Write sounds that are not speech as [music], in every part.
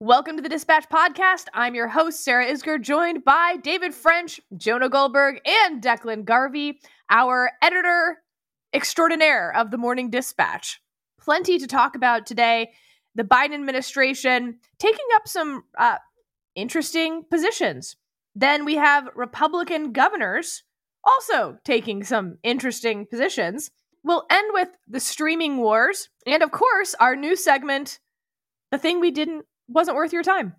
Welcome to the Dispatch Podcast. I'm your host, Sarah Isgur, joined by David French, Jonah Goldberg, and Declan Garvey, our editor extraordinaire of the Morning Dispatch. Plenty to talk about today. The Biden administration taking up some uh, interesting positions. Then we have Republican governors also taking some interesting positions. We'll end with the streaming wars, and of course, our new segment, the thing we didn't wasn't worth your time.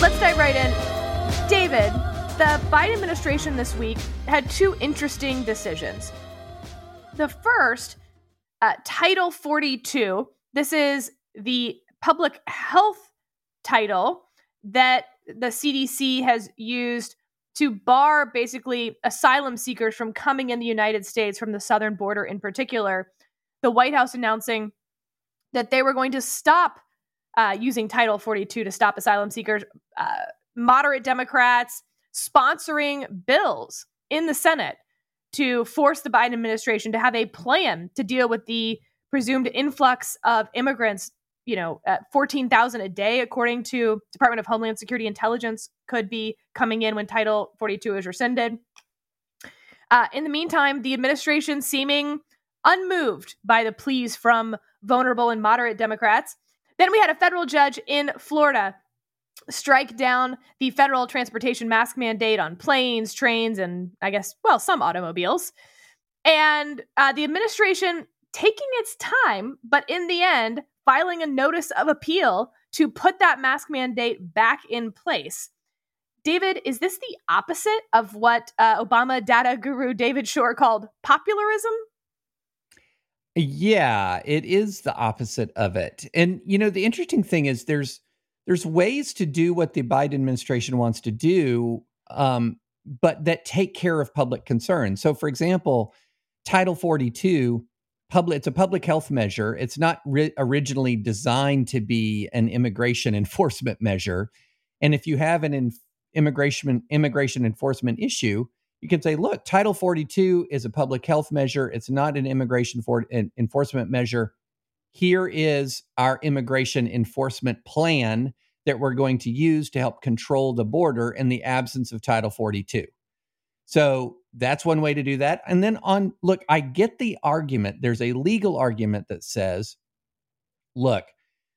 Let's dive right in. David, the Biden administration this week had two interesting decisions. The first, uh, Title 42, this is the public health title that the CDC has used to bar basically asylum seekers from coming in the United States from the southern border in particular. The White House announcing that they were going to stop uh, using Title 42 to stop asylum seekers. Uh, moderate Democrats sponsoring bills in the Senate to force the Biden administration to have a plan to deal with the presumed influx of immigrants you know, at 14,000 a day, according to Department of Homeland Security Intelligence, could be coming in when Title 42 is rescinded. Uh, in the meantime, the administration seeming unmoved by the pleas from vulnerable and moderate Democrats. Then we had a federal judge in Florida strike down the federal transportation mask mandate on planes, trains, and I guess, well, some automobiles. And uh, the administration taking its time, but in the end, filing a notice of appeal to put that mask mandate back in place. David, is this the opposite of what uh, Obama data guru David Shor called popularism? Yeah, it is the opposite of it. And you know, the interesting thing is there's there's ways to do what the Biden administration wants to do, um, but that take care of public concern. So, for example, Title 42 public it's a public health measure. It's not ri- originally designed to be an immigration [laughs] enforcement measure. And if you have an immigration immigration enforcement issue you can say look title 42 is a public health measure. It's not an immigration for, an enforcement measure. Here is our immigration enforcement plan that we're going to use to help control the border in the absence of title 42 so that's one way to do that. And then on, look, I get the argument. There's a legal argument that says, look,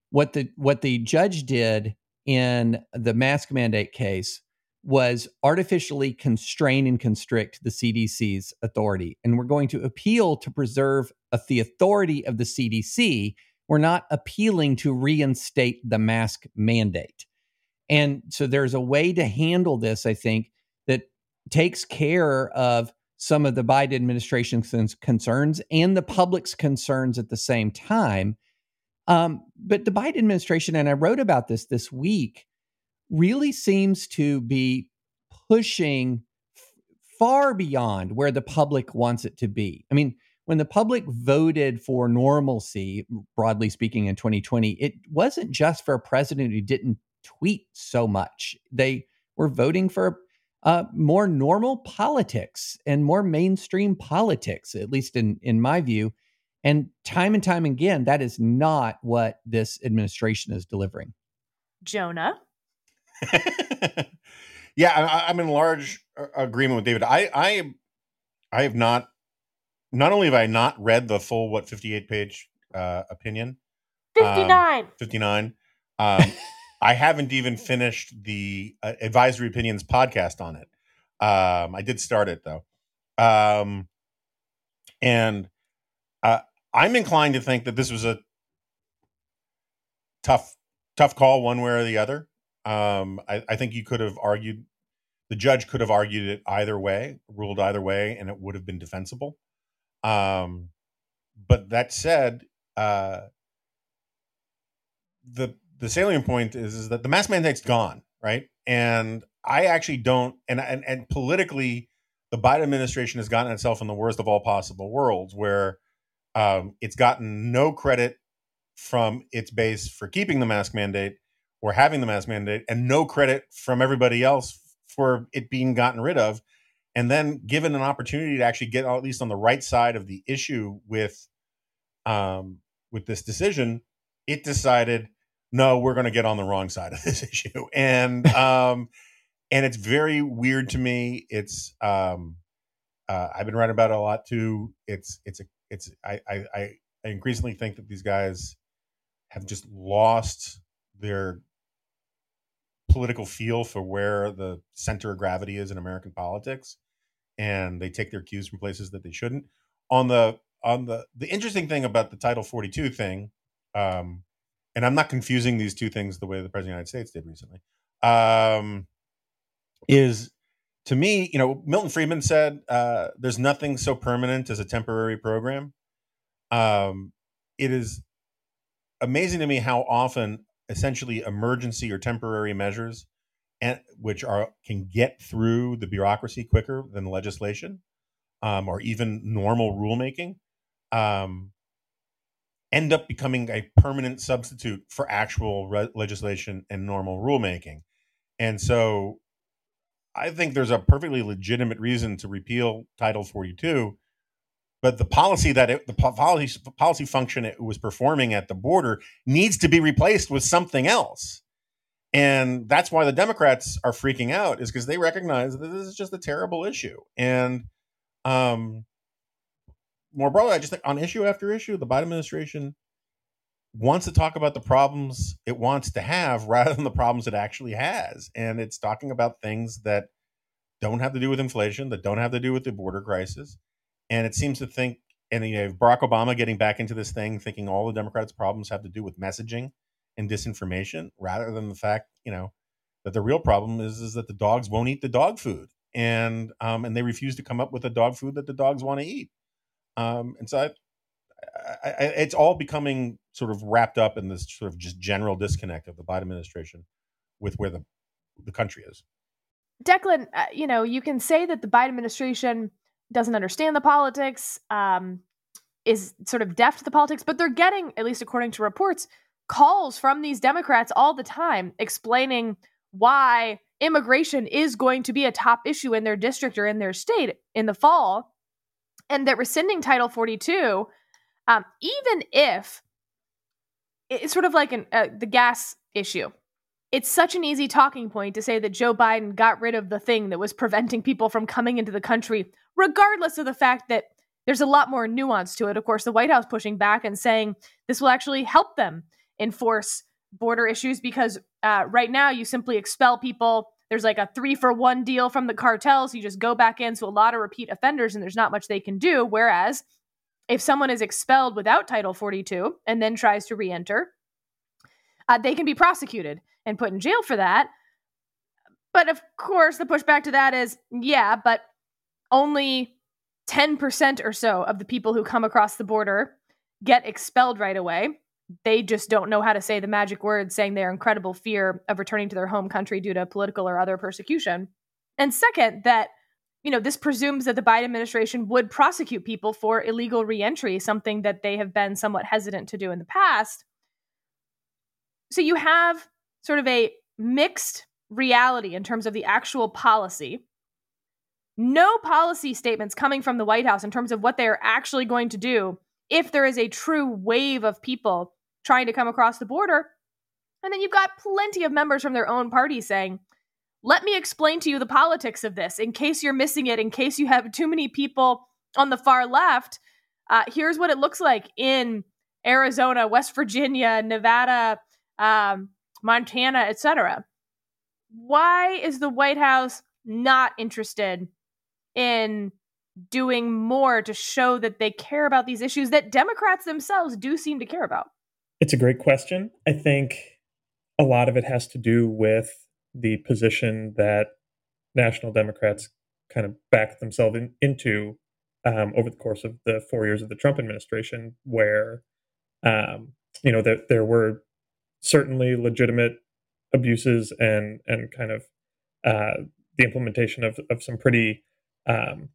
what the what the judge did in the mask mandate case was artificially constrain and constrict the CDC's authority. And we're going to appeal to preserve the authority of the CDC. We're not appealing to reinstate the mask mandate. And so there's a way to handle this, I think, takes care of some of the Biden administration's concerns and the public's concerns at the same time. Um, but the Biden administration, and I wrote about this this week, really seems to be pushing far beyond where the public wants it to be. I mean, when the public voted for normalcy, broadly speaking, in 2020, it wasn't just for a president who didn't tweet so much. They were voting for uh, more normal politics and more mainstream politics, at least in in my view. And time and time again, that is not what this administration is delivering. Jonah. [laughs] yeah, I, am in large uh, agreement with David. I, I, I have not. Not only have I not read the full what 58 page uh, opinion, 59, um, 59. Um, I haven't even finished the uh, advisory opinions podcast on it. Um, I did start it though, um, and uh, I'm inclined to think that this was a tough, tough call one way or the other. Um, I, I think you could have argued, the judge could have argued it either way, ruled either way, and it would have been defensible. Um, but that said, uh, the the salient point is, is that the mask mandate's gone, right? And I actually don't, and, and and politically, the Biden administration has gotten itself in the worst of all possible worlds, where um, it's gotten no credit from its base for keeping the mask mandate, or having the mask mandate, and no credit from everybody else for it being gotten rid of. And then given an opportunity to actually get at least on the right side of the issue with um, with this decision, it decided, no, we're going to get on the wrong side of this [laughs] issue. And um, and it's very weird to me. It's um, uh, I've been writing about it a lot too. It's it's a it's I I I increasingly think that these guys have just lost their political feel for where the center of gravity is in American politics, and they take their cues from places that they shouldn't. On the on the the interesting thing about the Title Forty Two thing, um, and I'm not confusing these two things the way the President of the United States did recently, um, is to me, you know, Milton Friedman said uh, there's nothing so permanent as a temporary program. Um, it is amazing to me how often essentially emergency or temporary measures and which are can get through the bureaucracy quicker than legislation um, or even normal rulemaking um, end up becoming a permanent substitute for actual re- legislation and normal rulemaking and so I think there's a perfectly legitimate reason to repeal Title 42, but the policy that it, the policy policy function it was performing at the border needs to be replaced with something else. And that's why the Democrats are freaking out is because they recognize that this is just a terrible issue. And um, more broadly, I just think on issue after issue, the Biden administration wants to talk about the problems it wants to have [laughs] rather than the problems it actually has. And it's talking about things that don't have to do with inflation, that don't have to do with the border crisis. And it seems to think, and you know, Barack Obama getting back into this thing, thinking all the Democrats' problems have to do with messaging and disinformation, rather than the fact, you know, that the real problem is is that the dogs won't eat the dog food, and um, and they refuse to come up with the dog food that the dogs want to eat. Um, and so I, I, I, it's all becoming sort of wrapped up in this sort of just general disconnect of the Biden administration with where the the country is. Declan, uh, you know, you can say that the Biden administration doesn't understand the politics, um, is sort of deaf to the politics, but they're getting, at least according to reports, calls from these Democrats all the time explaining why immigration is going to be a top issue in their district or in their state in the fall, and that rescinding Title 42, um, even if it's sort of like an, uh, the gas issue. It's such an easy talking point to say that Joe Biden got rid of the thing that was preventing people from coming into the country, regardless of the fact that there's a lot more nuance to it. Of course, the White House pushing back and saying this will actually help them enforce border issues because uh, right now you simply expel people. There's like a three for one deal from the cartels. You just go back in. into a lot of repeat offenders and there's not much they can do. Whereas if someone is expelled without Title 42 and then tries to reenter, uh, they can be prosecuted and put in jail for that. But of course, the pushback to that is yeah, but only 10% or so of the people who come across the border get expelled right away. They just don't know how to say the magic words, saying their incredible fear of returning to their home country due to political or other persecution. And second, that you know, this presumes that the Biden administration would prosecute people for illegal reentry, something that they have been somewhat hesitant to do in the past. So you have sort of a mixed reality in terms of the actual policy. No policy statements coming from the White House in terms of what they are actually going to do if there is a true wave of people trying to come across the border. And then you've got plenty of members from their own party saying, let me explain to you the politics of this in case you're missing it, in case you have too many people on the far left. Uh, here's what it looks like in Arizona, West Virginia, Nevada, um, Montana, etc. Why is the White House not interested in doing more to show that they care about these issues that Democrats themselves do seem to care about? It's a great question. I think a lot of it has to do with the position that national Democrats kind of backed themselves in, into um, over the course of the four years of the Trump administration, where um, you know that there were certainly legitimate abuses and and kind of uh, the implementation of of some pretty um,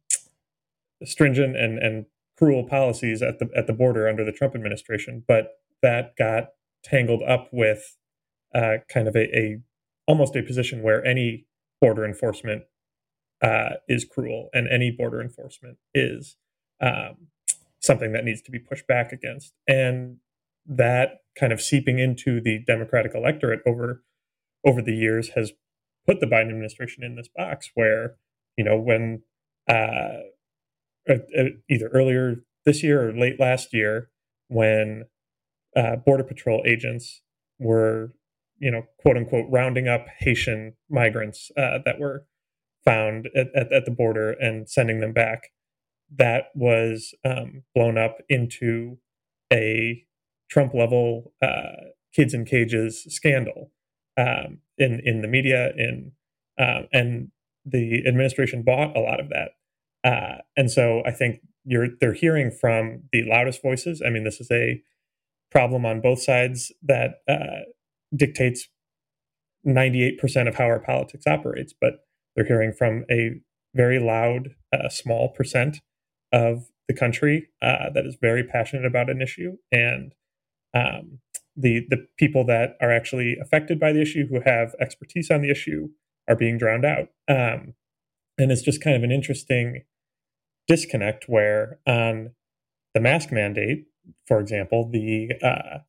stringent and and cruel policies at the at the border under the Trump administration, but that got tangled up with uh, kind of a, a, almost a position where any border enforcement uh, is cruel and any border enforcement is um, something that needs to be pushed back against. And that kind of seeping into the Democratic electorate over over the years has put the Biden administration in this box where you know when uh, either earlier this year or late last year when uh, border patrol agents were you know quote unquote rounding up Haitian migrants uh, that were found at, at, at, the border and sending them back. That was um, blown up into a Trump level uh, kids in cages scandal um, in in the media in um, and the administration bought a lot of that uh, and so I think you're they're hearing from the loudest voices. I mean, this is a problem on both sides that uh, dictates 98% of how our politics operates, but they're hearing from a very loud, uh, small percent of the country uh, that is very passionate about an issue, and um, the the people that are actually affected by the issue, who have expertise on the issue, are being drowned out. Um, and it's just kind of an interesting disconnect where on the mask mandate, for example, the uh,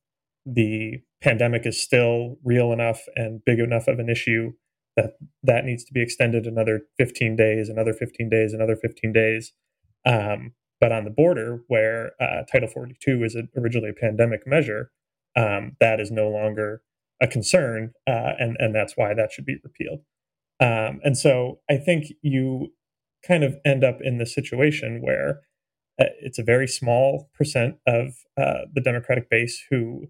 the pandemic is still real enough and big enough of an issue that that needs to be extended another 15 days, another 15 days, another 15 days. Um, but on the border, where uh, Title 42 is originally a pandemic measure, um, that is no longer a concern, uh, and and that's why that should be repealed. Um, and so I think you kind of end up in the situation where uh, it's a very small percent of uh, the Democratic base who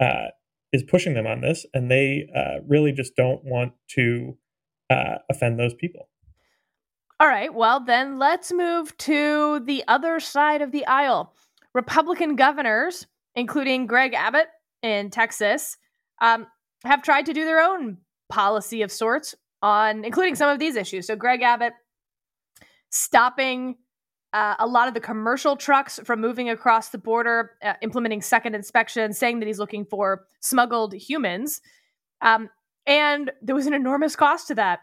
uh, is pushing them on this, and they uh, really just don't want to uh, offend those people. All right, well, then let's move to the other side of the aisle. Republican governors, including Greg Abbott in Texas, um, have tried to do their own policy of sorts on including some of these issues. So Greg Abbott stopping uh, a lot of the commercial trucks from moving across the border, uh, implementing second inspection, saying that he's looking for smuggled humans. Um, and there was an enormous cost to that.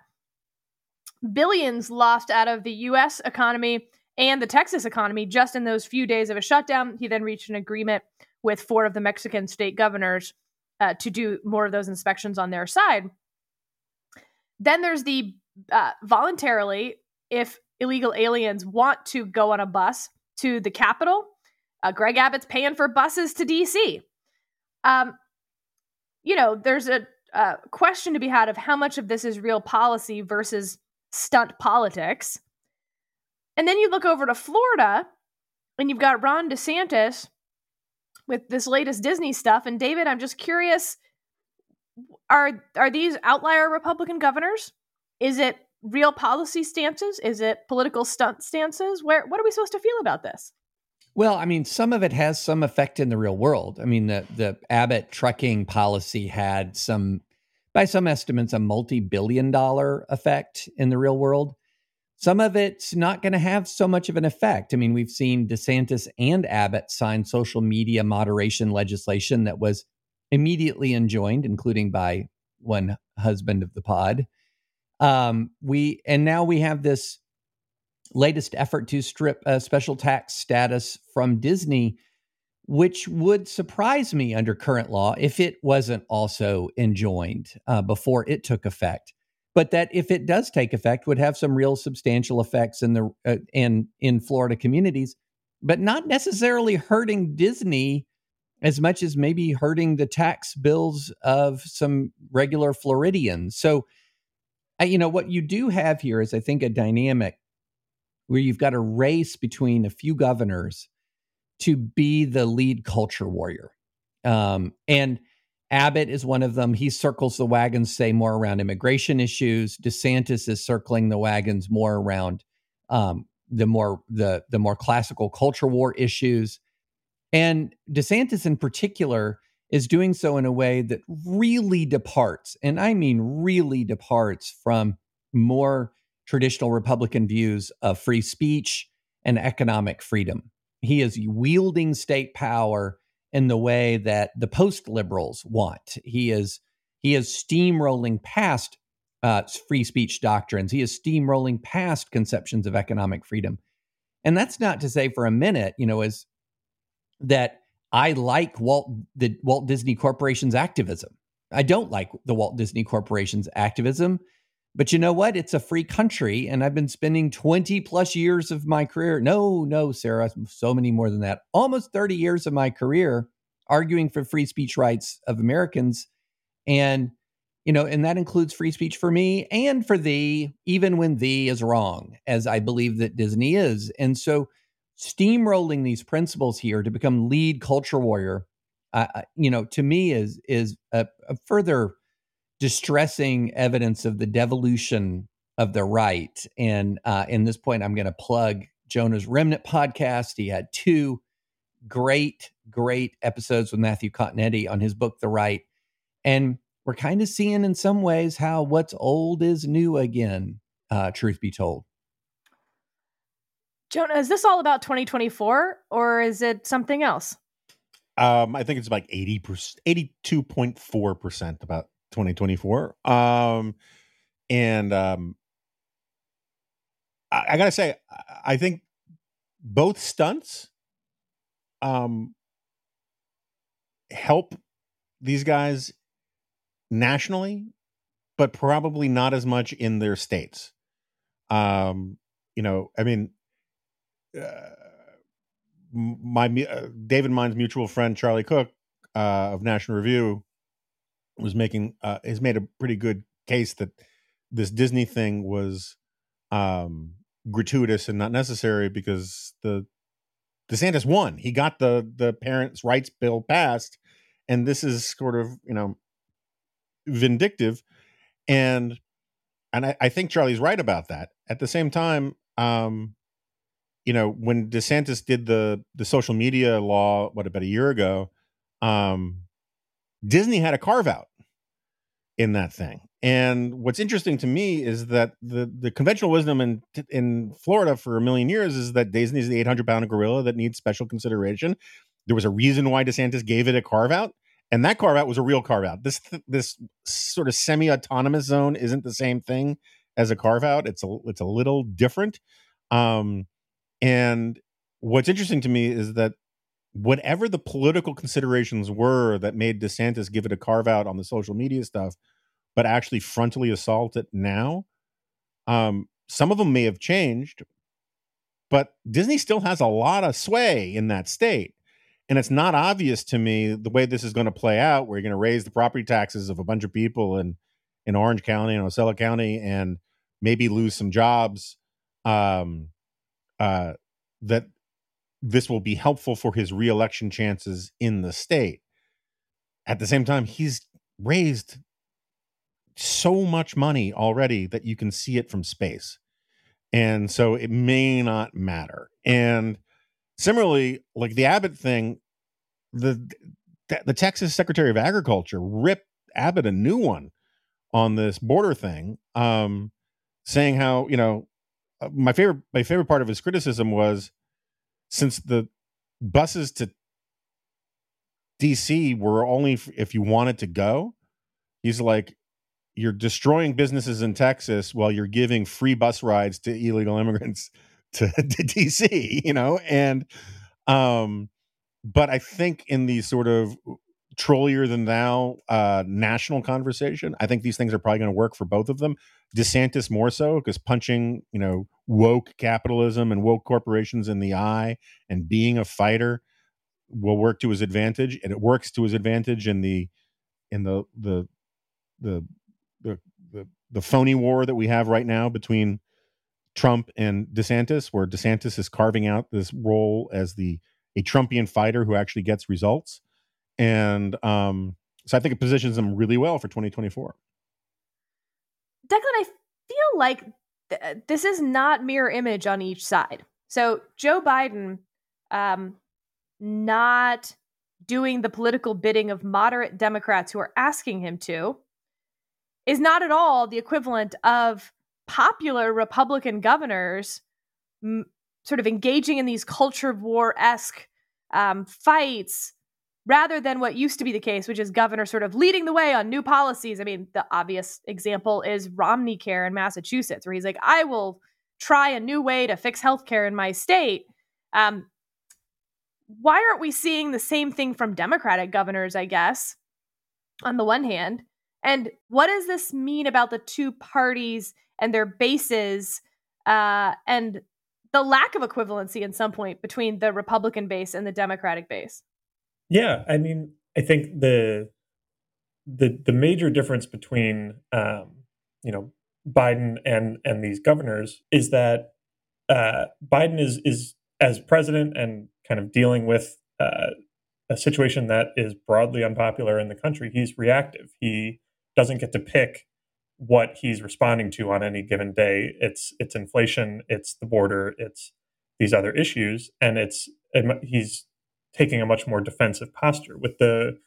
Billions lost out of the US economy and the Texas economy just in those few days of a shutdown. He then reached an agreement with four of the Mexican state governors uh, to do more of those inspections on their side. Then there's the uh, voluntarily, if illegal aliens want to go on a bus to the capital, Uh, Greg Abbott's paying for buses to DC. Um, you know, there's a, a question to be had of how much of this is real policy versus stunt politics. And then you look over to Florida and you've got Ron DeSantis with this latest Disney stuff. And David, I'm just curious are are these outlier Republican governors? Is it real policy stances? Is it political stunt stances? Where what are we supposed to feel about this? Well, I mean, some of it has some effect in the real world. I mean, the the Abbott trucking policy had some, by some estimates, a multi-billion dollar effect in the real world. Some of it's not going to have so much of an effect. I mean, we've seen DeSantis and Abbott sign social media moderation legislation that was immediately enjoined, including by one husband of the pod. Um, we and now we have this latest effort to strip a special tax status from Disney, which would surprise me under current law if it wasn't also enjoined uh, before it took effect. But that if it does take effect, would have some real substantial effects in the uh, in in Florida communities, but not necessarily hurting Disney as much as maybe hurting the tax bills of some regular Floridians. So you know, what you do have here is, I think, a dynamic where you've got a race between a few governors to be the lead culture warrior. Um, and Abbott is one of them. He circles the wagons, say, more around immigration issues. DeSantis is circling the wagons more around um, the more the the more classical culture war issues. And DeSantis, in particular, is doing so in a way that really departs, and I mean really departs from more traditional Republican views of free speech and economic freedom. He is wielding state power in the way that the post liberals want. He is He is steamrolling past uh, free speech doctrines. He is steamrolling past conceptions of economic freedom. And that's not to say for a minute, you know, is that I like Walt the Walt Disney Corporation's activism. I don't like the Walt Disney Corporation's activism, but you know what? It's a free country, and I've been spending 20 plus years of my career. No, no, Sarah, so many more than that. Almost 30 years of my career arguing for free speech rights of Americans. And, you know, and that includes free speech for me and for thee, even when thee is wrong, as I believe that Disney is. And so steamrolling these principles here to become lead culture warrior, uh, you know, to me is is a, a further distressing evidence of the devolution of the right. And uh, in this point, I'm going to plug Jonah's Remnant podcast. He had two great, great episodes with Matthew Continetti on his book, The Right. And we're kind of seeing in some ways how what's old is new again, uh, truth be told. Jonah, is this all about 2024 or is it something else? Um, I think it's like 80%, 82.4% about 2024. Um, and um, I, I gotta say, I think both stunts um, help these guys nationally, but probably not as much in their states. Um, you know, I mean, my uh, David Mine's mutual friend Charlie Cooke uh, of National Review was making uh, has made a pretty good case that this Disney thing was um, gratuitous and not necessary because the DeSantis won. He got the the parents' rights bill passed, and this is sort of you know vindictive, and and I, I think Charlie's right about that. At the same time, um, you know, when DeSantis did the the social media law, what about a year ago, um, Disney had a carve out in that thing. And what's interesting to me is that the the conventional wisdom in in Florida for a million years is that Disney is the 800 pound gorilla that needs special consideration. There was a reason why DeSantis gave it a carve out, and that carve out was a real carve out. This this sort of semi autonomous zone isn't the same thing as a carve out. It's a it's a little different. Um, and what's interesting to me is that whatever the political considerations were that made DeSantis give it a carve out on the social media stuff, but actually frontally assault it now, um, some of them may have changed, but Disney still has a lot of sway in that state. And it's not obvious to me the way this is going to play out, where you're going to raise the property taxes of a bunch of people in, in Orange County and Ocala County and maybe lose some jobs. Um, uh, that this will be helpful for his reelection chances in the state. At the same time, he's raised so much money already that you can see it from space. And so it may not matter. And similarly, like the Abbott thing, the the Texas Secretary of Agriculture ripped Abbott a new one on this border thing, um, saying how you know my favorite my favorite part of his criticism was since the buses to DC were only if you wanted to go, he's like, you're destroying businesses in Texas while you're giving free bus rides to illegal immigrants [laughs] to, to DC, you know? And, um, but I think in the sort of trollier than thou uh, national conversation, I think these things are probably going to work for both of them. DeSantis more so because punching, you know, woke capitalism and woke corporations in the eye and being a fighter will work to his advantage, and it works to his advantage in the in the the the the the, the phony war that we have right now between Trump and DeSantis, where DeSantis is carving out this role as the a Trumpian fighter who actually gets results, and um, so I think it positions them really well for 2024. Declan, I feel like th- this is not mirror image on each side. So Joe Biden, um, not doing the political bidding of moderate Democrats who are asking him to, is not at all the equivalent of popular Republican governors m- sort of engaging in these culture war esque um, fights rather than what used to be the case, which is governor sort of leading the way on new policies. I mean, the obvious example is Romney Care in Massachusetts, where he's like, I will try a new way to fix healthcare in my state. Um, why aren't we seeing the same thing from Democratic governors, I guess, on the one hand? And what does this mean about the two parties and their bases uh, and the lack of equivalency in some point between the Republican base and the Democratic base? Yeah, I mean, I think the the the major difference between um, you know Biden and and these governors is that uh, Biden is is as president and kind of dealing with uh, a situation that is broadly unpopular in the country. He's reactive. He doesn't get to pick what he's responding to on any given day. It's it's inflation, it's the border, it's these other issues, and it's he's taking a much more defensive posture with the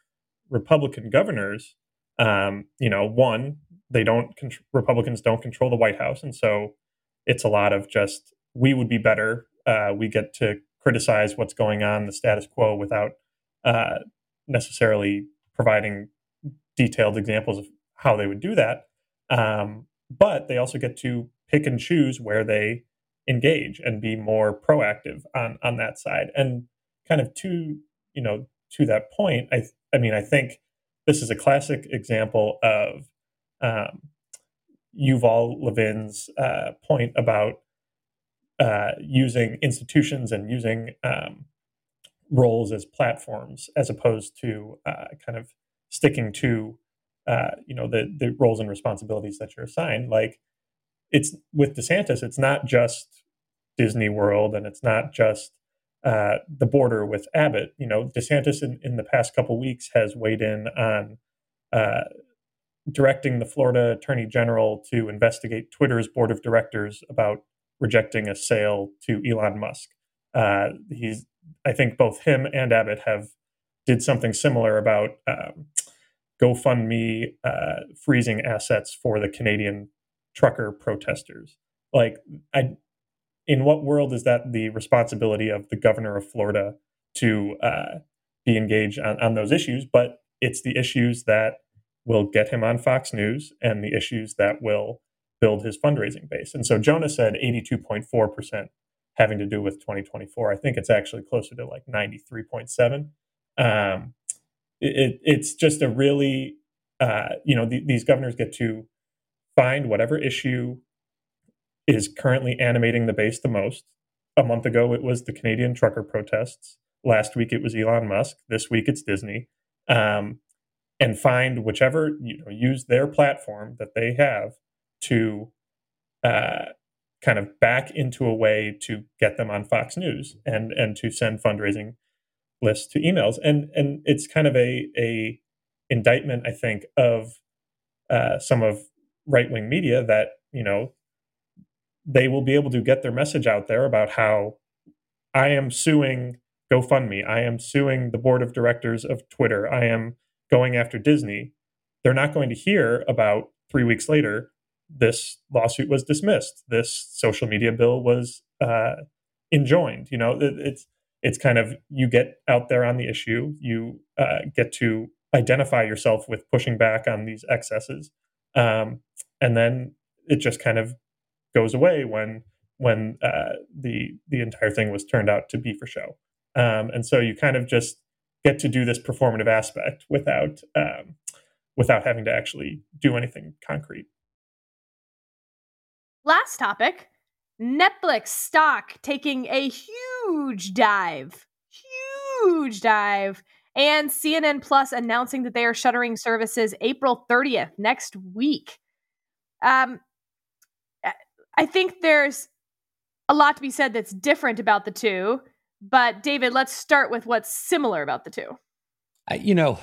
Republican governors. Um, you know, one they don't Republicans don't control the White House, and so it's a lot of just we would be better. Uh, we get to criticize what's going on, the status quo, without uh, necessarily providing detailed examples of how they would do that. Um, but they also get to pick and choose where they engage and be more proactive on on that side. And kind of to you know to that point, I I mean I think this is a classic example of um, Yuval Levin's uh, point about uh, using institutions and using um, roles as platforms as opposed to uh, kind of sticking to uh, you know the the roles and responsibilities that you're assigned. Like it's with DeSantis, it's not just Disney World and it's not just uh, the border with Abbott. You know, DeSantis in, in the past couple weeks has weighed in on uh, directing the Florida Attorney General to investigate Twitter's board of directors about rejecting a sale to Elon Musk. Uh, he's, I think, both him and Abbott have did something similar about um, GoFundMe uh, freezing assets for the Canadian trucker protesters. Like, I, in what world is that the responsibility of the governor of Florida to uh, be engaged on, on those issues? But it's the issues that will get him on Fox News and the issues that will build his fundraising base. And so Jonah said 82.4% having to do with 2024. I think it's actually closer to like 93.7. Um, it, it's just a really, uh, you know, these governors get to find whatever issue is currently animating the base the most. A month ago, it was the Canadian trucker protests. Last week, it was Elon Musk. This week, it's Disney. Um, and find whichever, you know, use their platform that they have to uh, kind of back into a way to get them on Fox News and and to send fundraising lists to emails. And and it's kind of a a indictment, I think, of uh, some of right wing media that you know they will be able to get their message out there about how I am suing GoFundMe, I am suing the board of directors of Twitter, I am going after Disney. They're not going to hear about three weeks later this lawsuit was dismissed, this social media bill was uh, enjoined. You know, it, it's it's kind of you get out there on the issue, you uh, get to identify yourself with pushing back on these excesses, um, and then it just kind of goes away when when uh, the the entire thing was turned out to be for show. Um, and so you kind of just get to do this performative aspect without um, without having to actually do anything concrete. Last topic Netflix stock taking a huge dive. Huge dive. And CNN Plus announcing that they are shuttering services April 30th, next week. Um, I think there's a lot to be said that's different about the two. But, David, let's start with what's similar about the two. You know,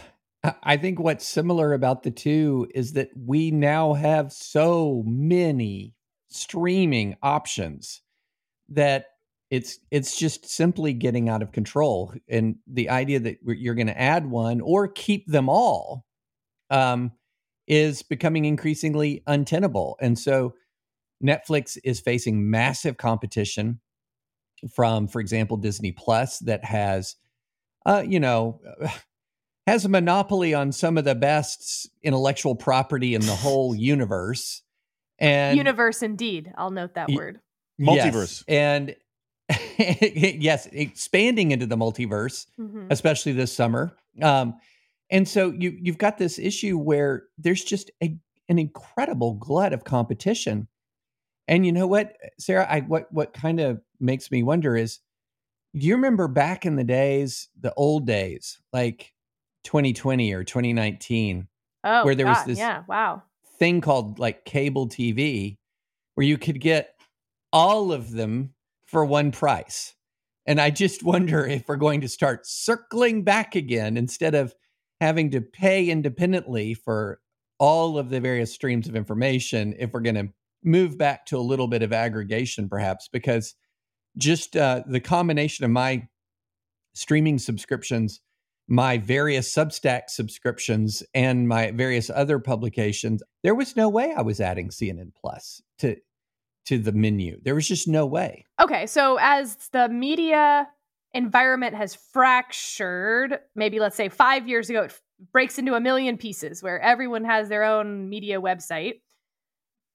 I think what's similar about the two is that we now have so many streaming options that it's it's just simply getting out of control and the idea that you're going to add one or keep them all um, is becoming increasingly untenable and so netflix is facing massive competition from for example disney plus that has uh, you know [sighs] has a monopoly on some of the best intellectual property in the whole [laughs] universe. And universe, indeed. I'll note that Y- word. Multiverse. Yes, and [laughs] yes, expanding into the multiverse, Mhm. especially this summer. Um, and so you you've got this issue where there's just a, an incredible glut of competition. And you know what, Sarah? I what what kind of makes me wonder is, do you remember back in the days, the old days, like 2020 or 2019, Oh, where there was this- Yeah. Wow. thing called like cable TV, where you could get all of them for one price. And I just wonder if we're going to start circling back again instead of having to pay independently for all of the various streams of information, if we're going to move back to a little bit of aggregation, perhaps, because just uh, the combination of my streaming subscriptions, my various Substack subscriptions, and my various other publications, there was no way I was adding CNN Plus to to the menu. There was just no way. Okay, so as the media environment has fractured, maybe let's say five years ago, it breaks into a million pieces where everyone has their own media website.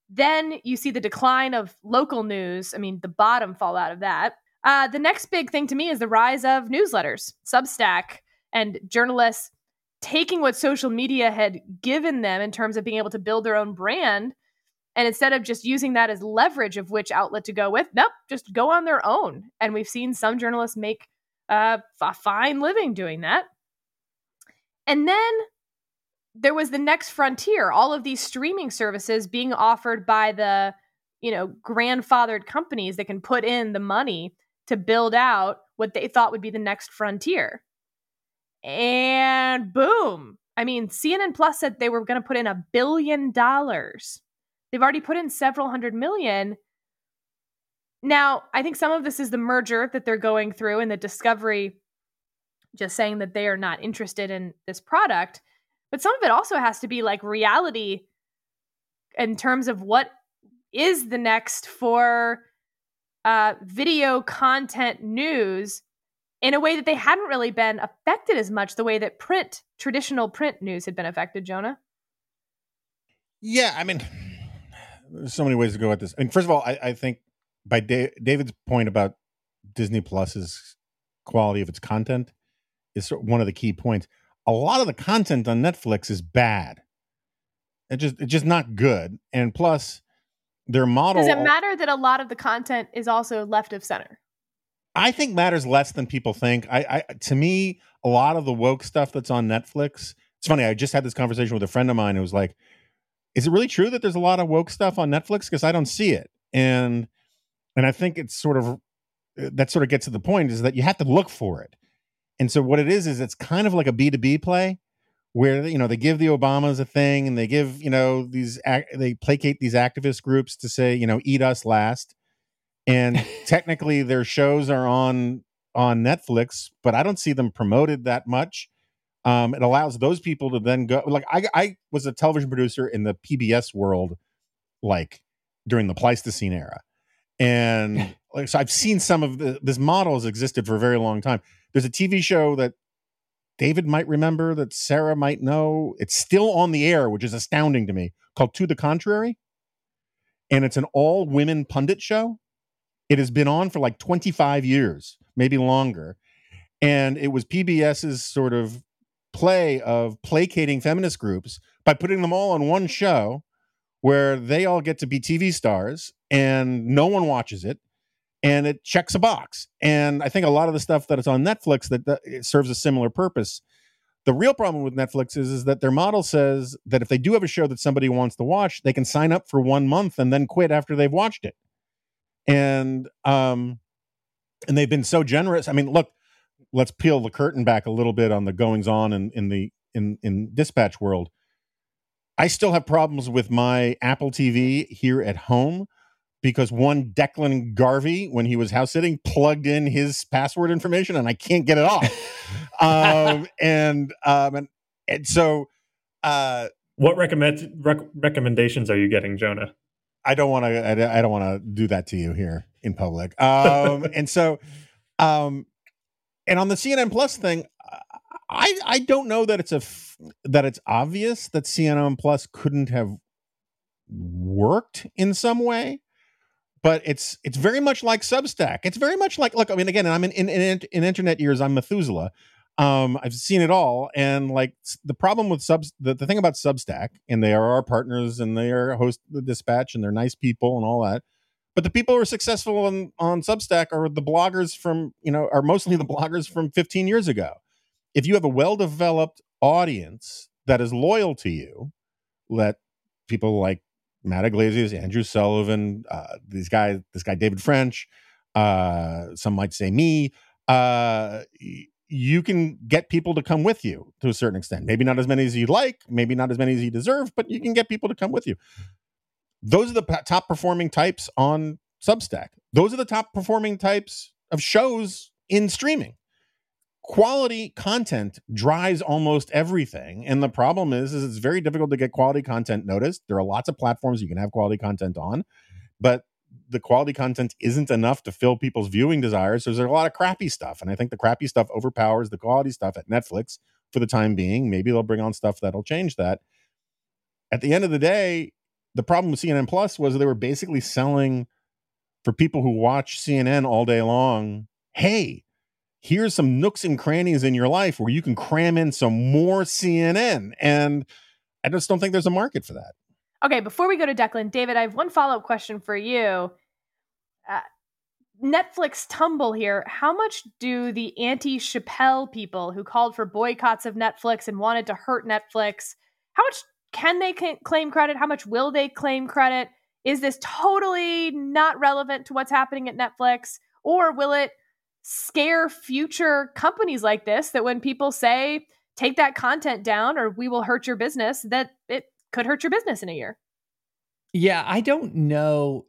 Then you see the decline of local news. I mean, the bottom fall out of that. Uh, the next big thing to me is the rise of newsletters, Substack, and journalists taking what social media had given them in terms of being able to build their own brand and instead of just using that as leverage of which outlet to go with, nope, just go on their own. And we've seen some journalists make uh, a fine living doing that. And then there was the next frontier, all of these streaming services being offered by the, you know, grandfathered companies that can put in the money to build out what they thought would be the next frontier. And boom. I mean, CNN Plus said they were going to put in a billion dollars. They've already put in several hundred million. Now, I think some of this is the merger that they're going through and the discovery just saying that they are not interested in this product. But some of it also has to be like reality in terms of what is the next for uh, video content news in a way that they hadn't really been affected as much the way that print, traditional print news had been affected, Jonah. Yeah, I mean, there's so many ways to go at this. I mean, first of all, I, I think by da- David's point about Disney Plus's quality of its content is one of the key points. A lot of the content on Netflix is bad. It just it's just not good. And plus, their model Does it matter that a lot of the content is also left of center? I think matters less than people think. I, I to me, a lot of the woke stuff that's on Netflix. It's funny. I just had this conversation with a friend of mine who was like, "Is it really true that there's a lot of woke stuff on Netflix? Because I don't see it." And and I think it's sort of uh, that sort of gets to the point is that you have to look for it. And so what it is is it's kind of like a B two B play where you know they give the Obamas a thing and they give you know these ac- they placate these activist groups to say you know eat us last and [laughs] technically their shows are on on Netflix, but I don't see them promoted that much. Um, it allows those people to then go like I I was a television producer in the PBS world, like during the Pleistocene era, and [laughs] like so I've seen some of the, this model has existed for a very long time. There's a TV show that David might remember that Sarah might know. It's still on the air, which is astounding to me. Called To the Contrary, and it's an all women pundit show. It has been on for like 25 years, maybe longer. And it was PBS's sort of play of placating feminist groups by putting them all on one show where they all get to be TV stars and no one watches it and it checks a box. And I think a lot of the stuff that is on Netflix that, that serves a similar purpose. The real problem with Netflix is, is that their model says that if they do have a show that somebody wants to watch, they can sign up for one month and then quit after they've watched it and um and they've been so generous i mean look let's peel the curtain back a little bit on the goings on in, in the in in dispatch world i still have problems with my apple tv here at home because one declan garvey when he was house sitting plugged in his password information and i can't get it off [laughs] um and um and, and so uh What recommend rec- recommendations are you getting, Jonah? I don't want to. I, don't want to do that to you here in public. Um, [laughs] and so, um, and on the CNN Plus thing, I I don't know that it's a f- that it's obvious that CNN Plus couldn't have worked in some way, but it's it's very much like Substack. It's very much like look. I mean, again, I'm in in, in, in internet years. I'm Methuselah. Um, I've seen it all, and like the problem with subs, the, the thing about Substack, and they are our partners, and they are host the Dispatch, and they're nice people, and all that. But the people who are successful on on Substack are the bloggers from you know are mostly the bloggers from 15 years ago. If you have a well developed audience that is loyal to you, let people like Matt Yglesias, Andrew Sullivan, uh, these guys, this guy David French, uh, some might say me. Uh, you can get people to come with you to a certain extent. Maybe not as many as you'd like, maybe not as many as you deserve, but you can get people to come with you. Those are the p- top performing types on Substack. Those are the top performing types of shows in streaming. Quality content drives almost everything, and the problem is, is it's very difficult to get quality content noticed. There are lots of platforms you can have quality content on, but the quality content isn't enough to fill people's viewing desires. So there's a lot of crappy stuff. And I think the crappy stuff overpowers the quality stuff at Netflix for the time being. Maybe they'll bring on stuff that'll change that. At the end of the day, the problem with CNN Plus was they were basically selling for people who watch CNN all day long, hey, here's some nooks and crannies in your life where you can cram in some more CNN. And I just don't think there's a market for that. Okay, before we go to Declan, David, I have one follow up question for you. Uh, Netflix tumble here. How much do the anti Chappelle people who called for boycotts of Netflix and wanted to hurt Netflix, how much can they claim credit? How much will they claim credit? Is this totally not relevant to what's happening at Netflix? Or will it scare future companies like this that when people say, take that content down or we will hurt your business, that it could hurt your business in a year. Yeah, I don't know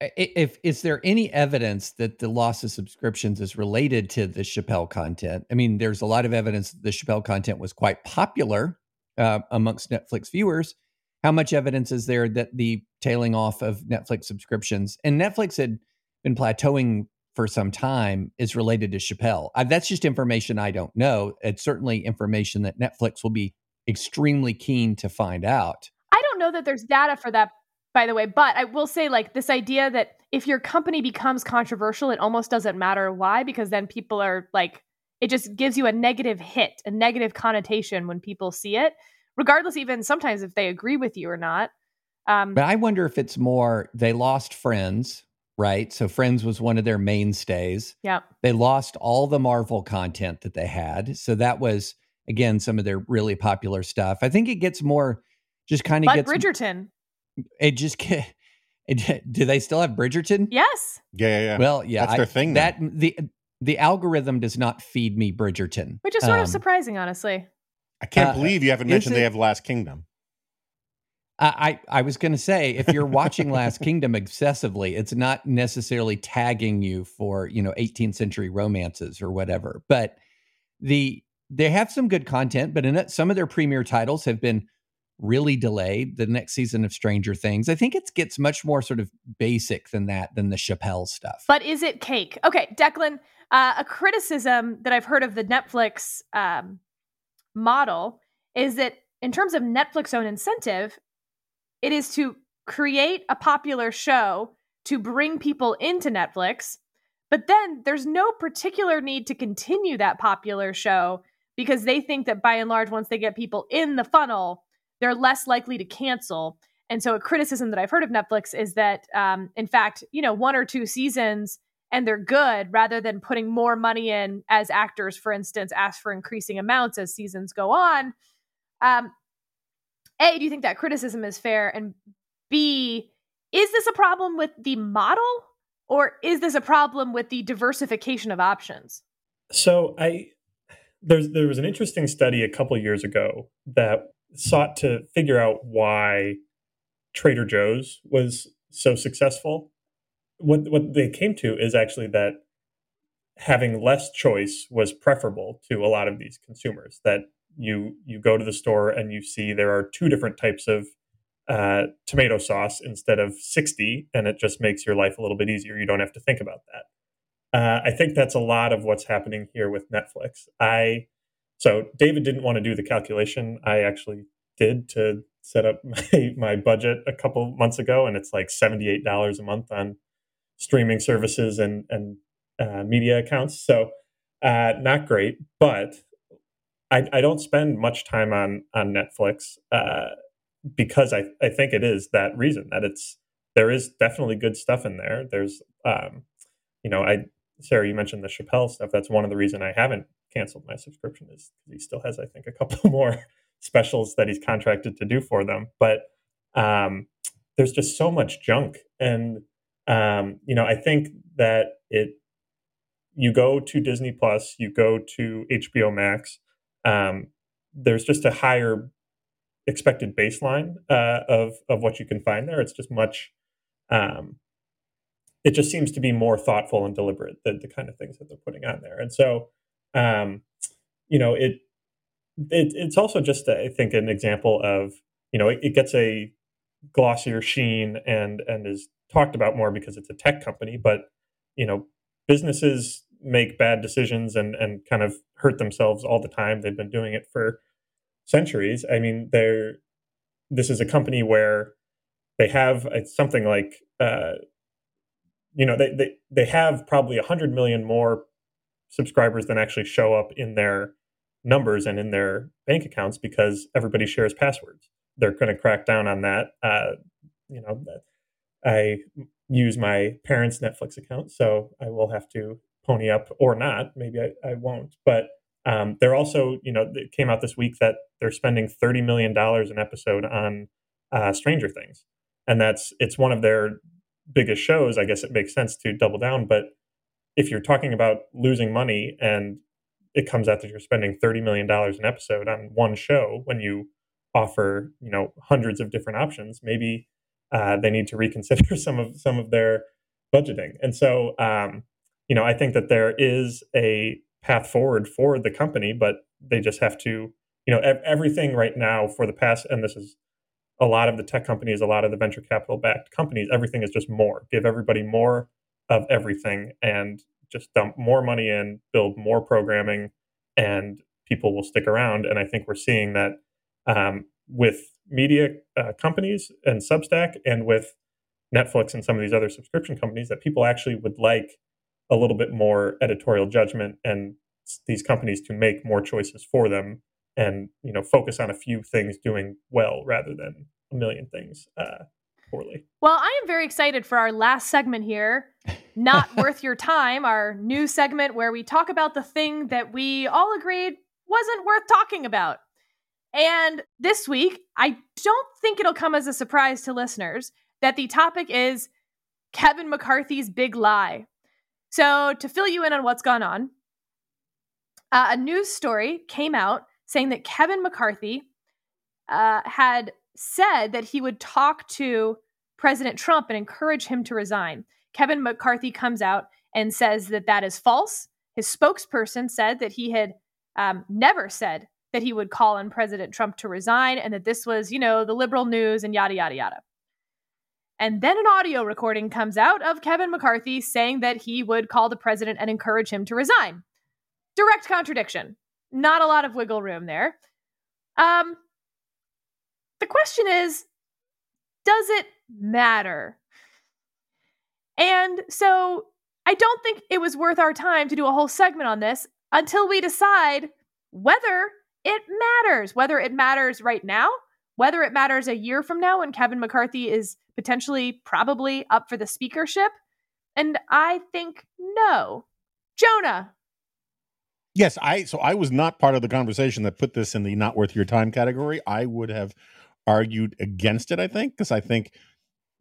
if is there any evidence that the loss of subscriptions is related to the Chappelle content. I mean, there's a lot of evidence that the Chappelle content was quite popular uh, amongst Netflix viewers. How much evidence is there that the tailing off of Netflix subscriptions and Netflix had been plateauing for some time is related to Chappelle? I, that's just information I don't know. It's certainly information that Netflix will be extremely keen to find out. I don't know that there's data for that, by the way, but I will say, like, this idea that if your company becomes controversial, it almost doesn't matter why, because then people are like, it just gives you a negative hit, a negative connotation when people see it, regardless, even sometimes if they agree with you or not. Um, but I wonder if it's more they lost Friends, right? So Friends was one of their mainstays. Yeah. They lost all the Marvel content that they had. So that was again some of their really popular stuff. I think it gets more just kind of gets Bridgerton. It just get. [laughs] It, do they still have Bridgerton? Yes. Yeah, yeah, yeah. Well, yeah, that's their thing. That the the algorithm does not feed me Bridgerton, which is sort um, of surprising, honestly. I can't uh, believe you haven't mentioned it, they have Last Kingdom. I I was going to say if you're watching Last [laughs] Kingdom excessively, it's not necessarily tagging you for you know 18th century romances or whatever, but the they have some good content, but in it, some of their premier titles have been really delayed. The next season of Stranger Things, I think it gets much more sort of basic than that than the Chappelle stuff. But is it cake? Okay, Declan. Uh, a criticism that I've heard of the Netflix um, model is that in terms of Netflix own incentive, it is to create a popular show to bring people into Netflix, but then there's no particular need to continue that popular show because they think that by and large, once they get people in the funnel, they're less likely to cancel. And so, a criticism that I've heard of Netflix is that, um, in fact, you know, one or two seasons and they're good rather than putting more money in as actors, for instance, ask for increasing amounts as seasons go on. Um, a, do you think that criticism is fair? And B, is this a problem with the model or is this a problem with the diversification of options? So I there's there was an interesting study a couple years ago that sought to figure out why Trader Joe's was so successful. What what they came to is actually that having less choice was preferable to a lot of these consumers. That you you go to the store and you see there are two different types of uh, tomato sauce instead of 60 and it just makes your life a little bit easier you don't have to think about that uh, I think that's a lot of what's happening here with Netflix. I So David didn't want to do the calculation. I actually did to set up [laughs] my, my budget a couple months ago, and it's like $78 a month on streaming services and, and uh, media accounts. So uh, not great, but I, I, don't spend much time on on Netflix uh, because I, I think it is that reason that it's there is definitely good stuff in there. There's um, you know I Sarah you mentioned the Chappelle stuff. That's one of the reason I haven't canceled my subscription is he still has I think a couple [laughs] more specials that he's contracted to do for them. But um, there's just so much junk, and um, you know I think that it you go to Disney Plus, you go to HBO Max. Um, there's just a higher expected baseline uh, of of what you can find there. It's just much. Um, it just seems to be more thoughtful and deliberate the, the kind of things that they're putting on there, and so um, you know it, it it's also just I think an example of you know it, it gets a glossier sheen and and is talked about more because it's a tech company, but you know businesses make bad decisions and and kind of hurt themselves all the time. They've been doing it for centuries. I mean, they're this is a company where they have something like uh, you know they, they they have probably 100 million more subscribers than actually show up in their numbers and in their bank accounts because everybody shares passwords they're going to crack down on that uh, you know i use my parents netflix account so i will have to pony up or not maybe i, I won't but um, they're also, you know, it came out this week that they're spending thirty million dollars an episode on uh, Stranger Things, and that's it's one of their biggest shows. I guess it makes sense to double down. But if you're talking about losing money and it comes out that you're spending thirty million dollars an episode on one show when you offer, you know, hundreds of different options, maybe uh, they need to reconsider [laughs] some of some of their budgeting. And so, um, you know, I think that there is a path forward for the company, but they just have to, you know, ev- everything right now for the past, and this is a lot of the tech companies, a lot of the venture capital backed companies, everything is just more. Give everybody more of everything and just dump more money in, build more programming, and people will stick around. And I think we're seeing that um, with media uh, companies and Substack and with Netflix and some of these other subscription companies that people actually would like a little bit more editorial judgment and these companies to make more choices for them and you know focus on a few things doing well rather than a million things uh, poorly. Well, I am very excited for our last segment here, [laughs] not worth your time, our new segment where we talk about the thing that we all agreed wasn't worth talking about. And this week, I don't think it'll come as a surprise to listeners that the topic is Kevin McCarthy's big lie. So, to fill you in on what's gone on, uh, a news story came out saying that Kevin McCarthy uh, had said that he would talk to President Trump and encourage him to resign. Kevin McCarthy comes out and says that that is false. His spokesperson said that he had um, never said that he would call on President Trump to resign and that this was, you know, the liberal news and yada, yada, yada. And then an audio recording comes out of Kevin McCarthy saying that he would call the president and encourage him to resign. Direct contradiction. Not a lot of wiggle room there. Um, the question is does it matter? And so I don't think it was worth our time to do a whole segment on this until we decide whether it matters, whether it matters right now, whether it matters a year from now when Kevin McCarthy is potentially probably up for the speakership? And I think no. Jonah. Yes, I so I was not part of the conversation that put this in the not worth your time category. I would have argued against it, I think, because I think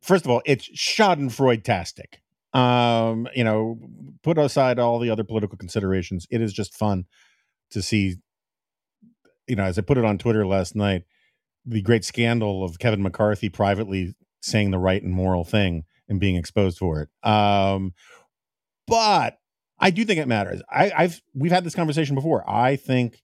first of all, it's Schadenfreude tastic. Um, you know, put aside all the other political considerations, it is just fun to see, you know, as I put it on Twitter last night, the great scandal of Kevin McCarthy privately saying the right and moral thing and being exposed for it. Um, but I do think it matters. I, I've we've had this conversation before. I think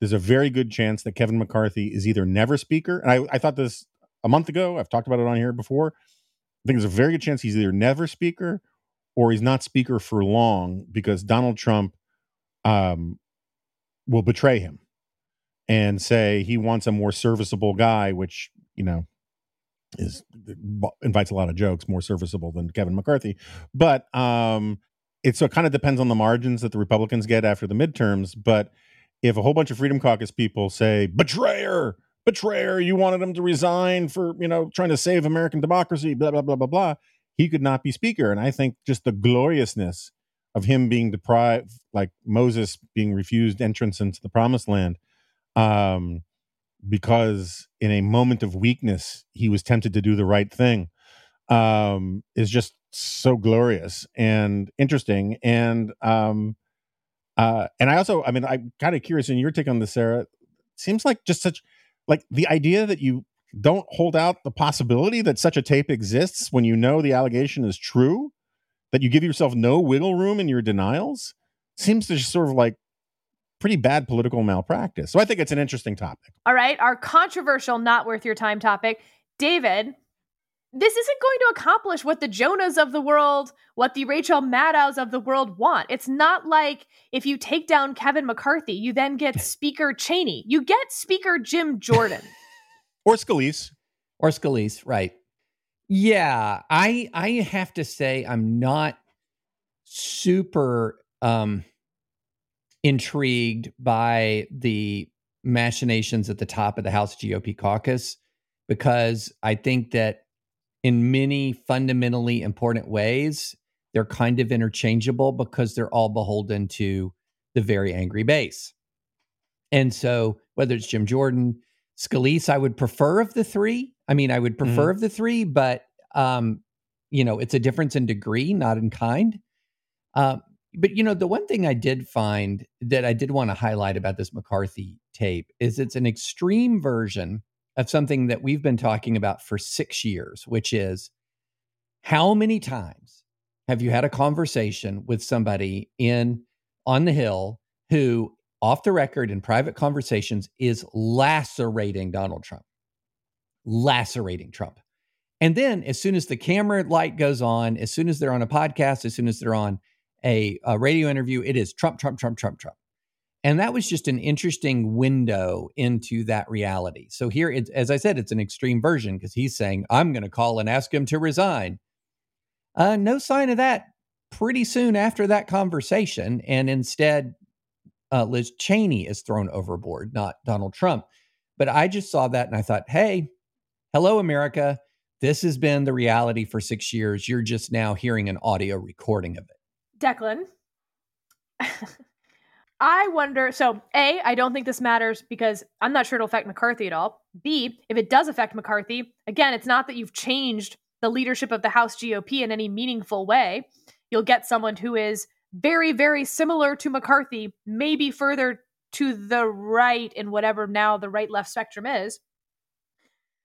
there's a very good chance that Kevin McCarthy is either never speaker, and I, I thought this a month ago. I've talked about it on here before. I think there's a very good chance he's either never speaker or he's not speaker for long because Donald Trump um, will betray him and say he wants a more serviceable guy, which you know is invites a lot of jokes, more serviceable than Kevin McCarthy. But um, it so kind of depends on the margins that the Republicans get after the midterms. But if a whole bunch of Freedom Caucus people say betrayer, betrayer, you wanted him to resign for you know trying to save American democracy, blah blah blah blah blah, he could not be speaker. And I think just the gloriousness of him being deprived, like Moses being refused entrance into the promised land, um, because in a moment of weakness, he was tempted to do the right thing, um, is just so glorious and interesting. And, um, uh, and I also, I mean, I'm kind of curious in your take on this, Sarah. Seems like just such, like the idea that you don't hold out the possibility that such a tape exists when you know the allegation is true that you give yourself no wiggle room in your denials seems to just sort of like pretty bad political malpractice. So I think it's an interesting topic. All right, our controversial, not worth your time topic. David, this isn't going to accomplish what the Jonahs of the world, what the Rachel Maddows of the world want. It's not like if you take down Kevin McCarthy, you then get [laughs] Speaker Cheney. You get Speaker Jim Jordan. [laughs] or Scalise. Or Scalise, right. Yeah, I I have to say I'm not super um intrigued by the machinations at the top of the House GOP caucus because I think that in many fundamentally important ways they're kind of interchangeable because they're all beholden to the very angry base. And so whether it's Jim Jordan, Scalise, I would prefer of the three. I mean, I would prefer mm-hmm. of the three, but um, you know, it's a difference in degree, not in kind. Uh, but you know, the one thing I did find that I did want to highlight about this McCarthy tape is it's an extreme version of something that we've been talking about for six years, which is how many times have you had a conversation with somebody in on the Hill who off the record in private conversations is lacerating Donald Trump, lacerating Trump. And then as soon as the camera light goes on, as soon as they're on a podcast, as soon as they're on a, a radio interview, it is Trump, Trump, Trump, Trump, Trump. And that was just an interesting window into that reality. So here, it, as I said, it's an extreme version because he's saying, I'm going to call and ask him to resign. Uh, no sign of that pretty soon after that conversation. And instead, uh, Liz Cheney is thrown overboard, not Donald Trump. But I just saw that and I thought, hey, hello, America. This has been the reality for six years. You're just now hearing an audio recording of it. Declan, I wonder. So, A, I don't think this matters because I'm not sure it'll affect McCarthy at all. B, if it does affect McCarthy, again, it's not that you've changed the leadership of the House GOP in any meaningful way. You'll get someone who is very, very similar to McCarthy, maybe further to the right in whatever now the right left spectrum is.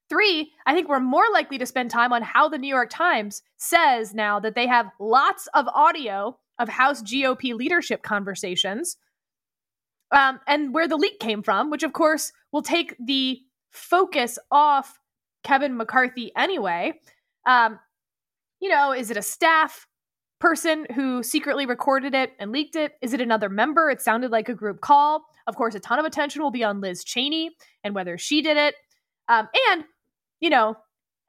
Three, I think we're more likely to spend time on how the New York Times says now that they have lots of audio of House GOP leadership conversations um, and where the leak came from, which of course will take the focus off Kevin McCarthy anyway. Um, you know, is it a staff person who secretly recorded it and leaked it? Is it another member? It sounded like a group call. Of course, a ton of attention will be on Liz Cheney and whether she did it. Um, and, you know,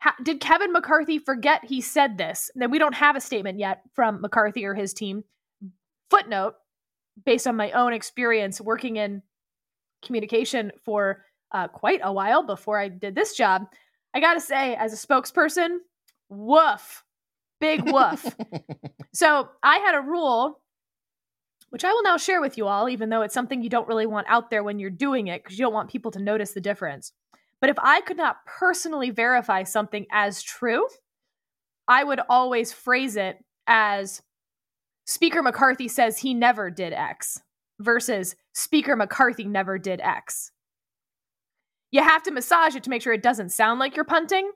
ha- did Kevin McCarthy forget he said this? Then we don't have a statement yet from McCarthy or his team. Footnote based on my own experience working in communication for uh, quite a while before I did this job, I got to say, as a spokesperson, woof Big woof. [laughs] so I had a rule, which I will now share with you all, even though it's something you don't really want out there when you're doing it because you don't want people to notice the difference. But if I could not personally verify something as true, I would always phrase it as Speaker McCarthy says he never did X versus Speaker McCarthy never did X. You have to massage it to make sure it doesn't sound like you're punting,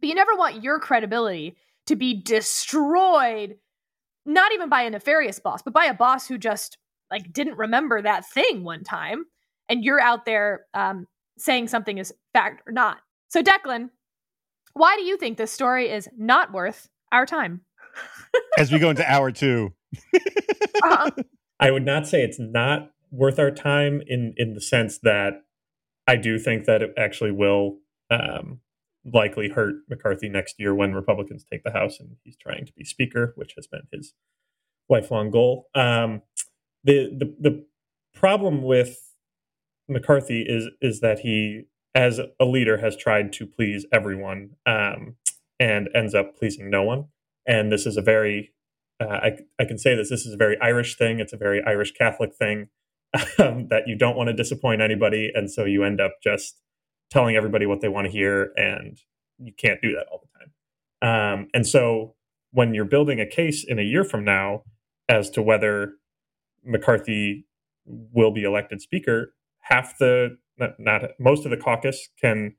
but you never want your credibility to be destroyed not even by a nefarious boss but by a boss who just like didn't remember that thing one time and you're out there um, saying something is fact or not so declan why do you think this story is not worth our time [laughs] as we go into hour two uh-huh. i would not say it's not worth our time in in the sense that I do think that it actually will um, likely hurt McCarthy next year when Republicans take the House and he's trying to be Speaker, which has been his lifelong goal. Um, the, the the problem with McCarthy is is that he, as a leader, has tried to please everyone um, and ends up pleasing no one. And this is a very uh, I, I can say this this is a very Irish thing. It's a very Irish Catholic thing [laughs] um, that you don't want to disappoint anybody, and so you end up just telling everybody what they want to hear, and you can't do that all the time. Um, and so when you're building a case in a year from now as to whether McCarthy will be elected speaker, half the not, not most of the caucus can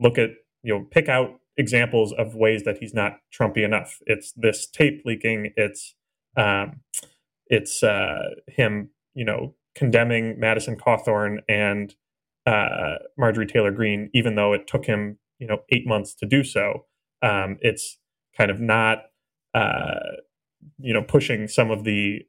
look at you know pick out examples of ways that he's not Trumpy enough. It's this tape leaking. It's um, it's uh, him, you know, condemning Madison Cawthorn and uh, Marjorie Taylor Greene, even though it took him, you know, eight months to do so. Um, it's kind of not, uh, you know, pushing some of the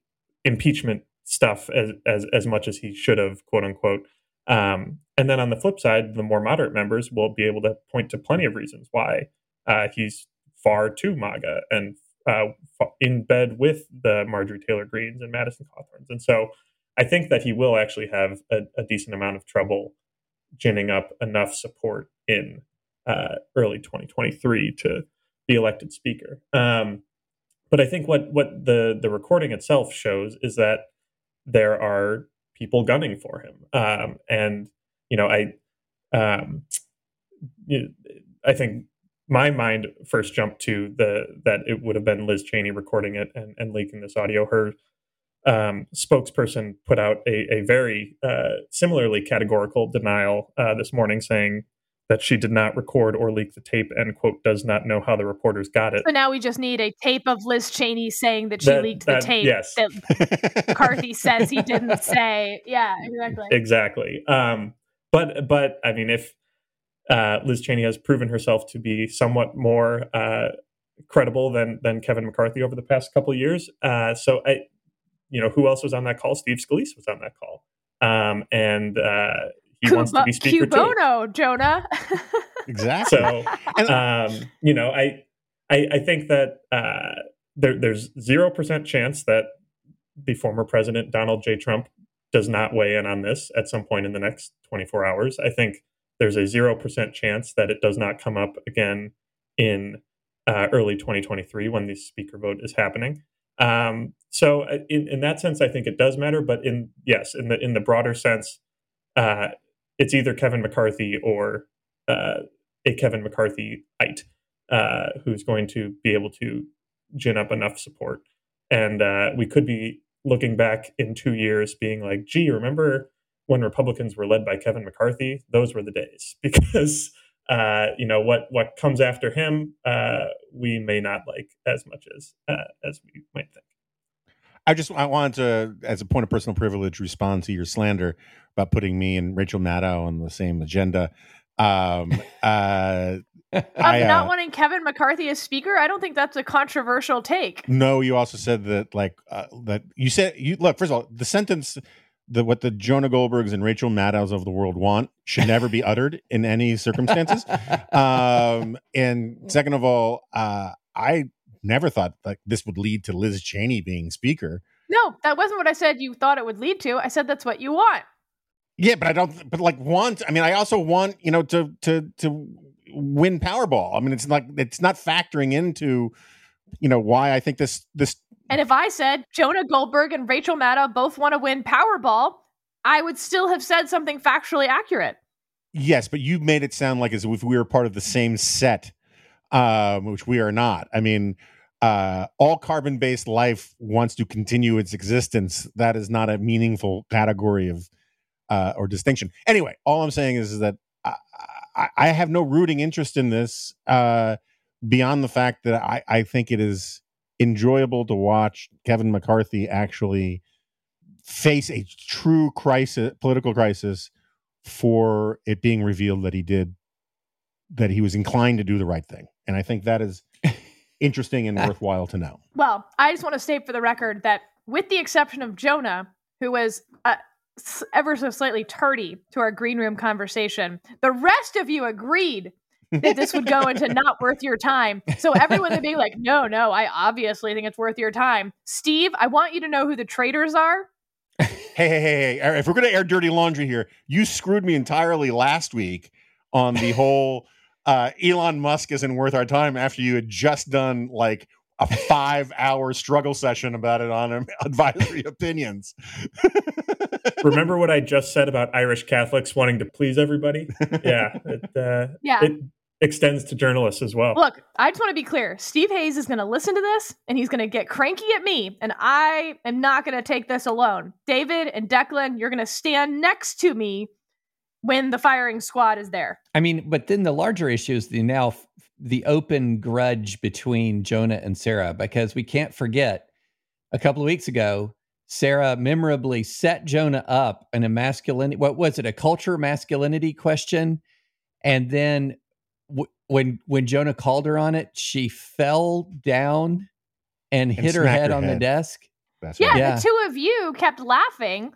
impeachment stuff as as as much as he should have, quote unquote. Um, and then on the flip side, the more moderate members will be able to point to plenty of reasons why uh, he's far too MAGA and uh, in bed with the Marjorie Taylor Greenes and Madison Cawthorns. And so I think that he will actually have a, a decent amount of trouble ginning up enough support in uh, early 2023 to be elected speaker. Um, but I think what what the the recording itself shows is that there are people gunning for him, um, and you know, I, um, I think my mind first jumped to the that it would have been Liz Cheney recording it and, and leaking this audio. Her um, spokesperson put out a, a very uh, similarly categorical denial uh, this morning, saying that she did not record or leak the tape and quote does not know how the reporters got it. So now we just need a tape of Liz Cheney saying that she That- leaked that- the tape yes. that [laughs] McCarthy says he didn't say. Yeah, exactly. exactly. Um, but but I mean, if uh, Liz Cheney has proven herself to be somewhat more uh, credible than than Kevin McCarthy over the past couple of years, uh, so I, you know, who else was on that call? Steve Scalise was on that call, um, and uh, he wants to be speaker too. Cui bono, Jonah. [laughs] Exactly. So um, you know, I, I I think that uh, there, there's zero percent chance that the former president Donald J. Trump does not weigh in on this at some point in the next 24 hours. I think there's a zero percent chance that it does not come up again in uh, early 2023 when the speaker vote is happening. Um, so uh, in, in that sense, I think it does matter. But in yes, in the in the broader sense, uh, it's either Kevin McCarthy or uh, a Kevin McCarthyite uh, who's going to be able to gin up enough support. And uh, we could be looking back in two years being like, gee, remember when Republicans were led by Kevin McCarthy? Those were the days. [laughs] Because, uh, you know, what, what comes after him, uh, we may not like as much as, uh, as we might think. I just I wanted to, as a point of personal privilege, respond to your slander about putting me and Rachel Maddow on the same agenda. Um, [laughs] uh, Of I, not uh, wanting Kevin McCarthy as speaker, I don't think that's a controversial take. no, you also said that like uh, that you said you look. First of all, the sentence that what the Jonah Goldbergs and Rachel Maddows of the world want should never be uttered in any circumstances. [laughs] um, and second of all, uh, I never thought like this would lead to Liz Cheney being speaker. No, that wasn't what I said you thought it would lead to. I said that's what you want. Yeah, but I don't. But like want. I mean, I also want you know to to to win Powerball. I mean, it's like it's not factoring into you know why I think this this. And if I said Jonah Goldberg and Rachel Maddow both want to win Powerball, I would still have said something factually accurate. Yes, but you made it sound like as if we were part of the same set, um, which we are not. I mean, uh, all carbon based life wants to continue its existence. That is not a meaningful category of uh, or distinction. Anyway, all I'm saying is, that I, I, I have no rooting interest in this uh, beyond the fact that I, I think it is enjoyable to watch Kevin McCarthy actually face a true crisis, political crisis, for it being revealed that he did that he was inclined to do the right thing, and I think that is [laughs] interesting and worthwhile to know. Well, I just want to state for the record that, with the exception of Jonah, who was uh, ever so slightly tardy to our green room conversation, the rest of you agreed that this would go [laughs] into not worth your time. So everyone would be like, no, no, I obviously think it's worth your time. Steve, I want you to know who the traitors are. hey, hey, hey, hey. If we're going to air dirty laundry here, you screwed me entirely last week on the whole uh, Elon Musk isn't worth our time after you had just done like a [laughs] five hour struggle session about it on [laughs] advisory opinions. [laughs] Remember what I just said about Irish Catholics wanting to please everybody? Yeah. It, uh, yeah. It extends to journalists as well. Look, I just want to be clear. Steve Hayes is going to listen to this and he's going to get cranky at me, and I am not going to take this alone. David and Declan, you're going to stand next to me when the firing squad is there. I mean, but then the larger issue is the now the open grudge between Jonah and Sarah because we can't forget a couple of weeks ago Sarah memorably set Jonah up in a masculinity what was it a culture masculinity question and then w- when when Jonah called her on it she fell down and, and hit her head her on head. the desk. That's yeah, yeah, the two of you kept laughing.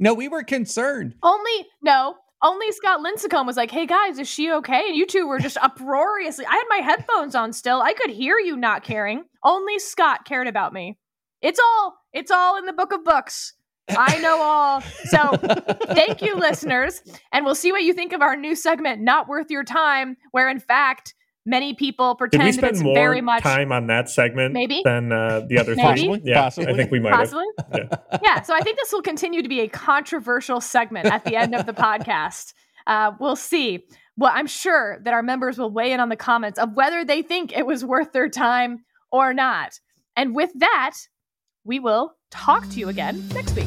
No, we were concerned. Only no, only Scott Lincicome was like, "Hey guys, is she okay?" And you two were just [laughs] uproariously. I had my headphones on still. I could hear you not caring. Only Scott cared about me. It's all it's all in the book of books. I know all. So, [laughs] thank you listeners, and we'll see what you think of our new segment not worth your time, where in fact many people pretend Did we spend that it's more very much time on that segment maybe than uh, the other maybe? three. Yeah, Possibly. I think we might Possibly. have. Yeah. [laughs] yeah. So I think this will continue to be a controversial segment at the end of the podcast. Uh, we'll see. Well, I'm sure that our members will weigh in on the comments of whether they think it was worth their time or not. And with that, we will talk to you again next week.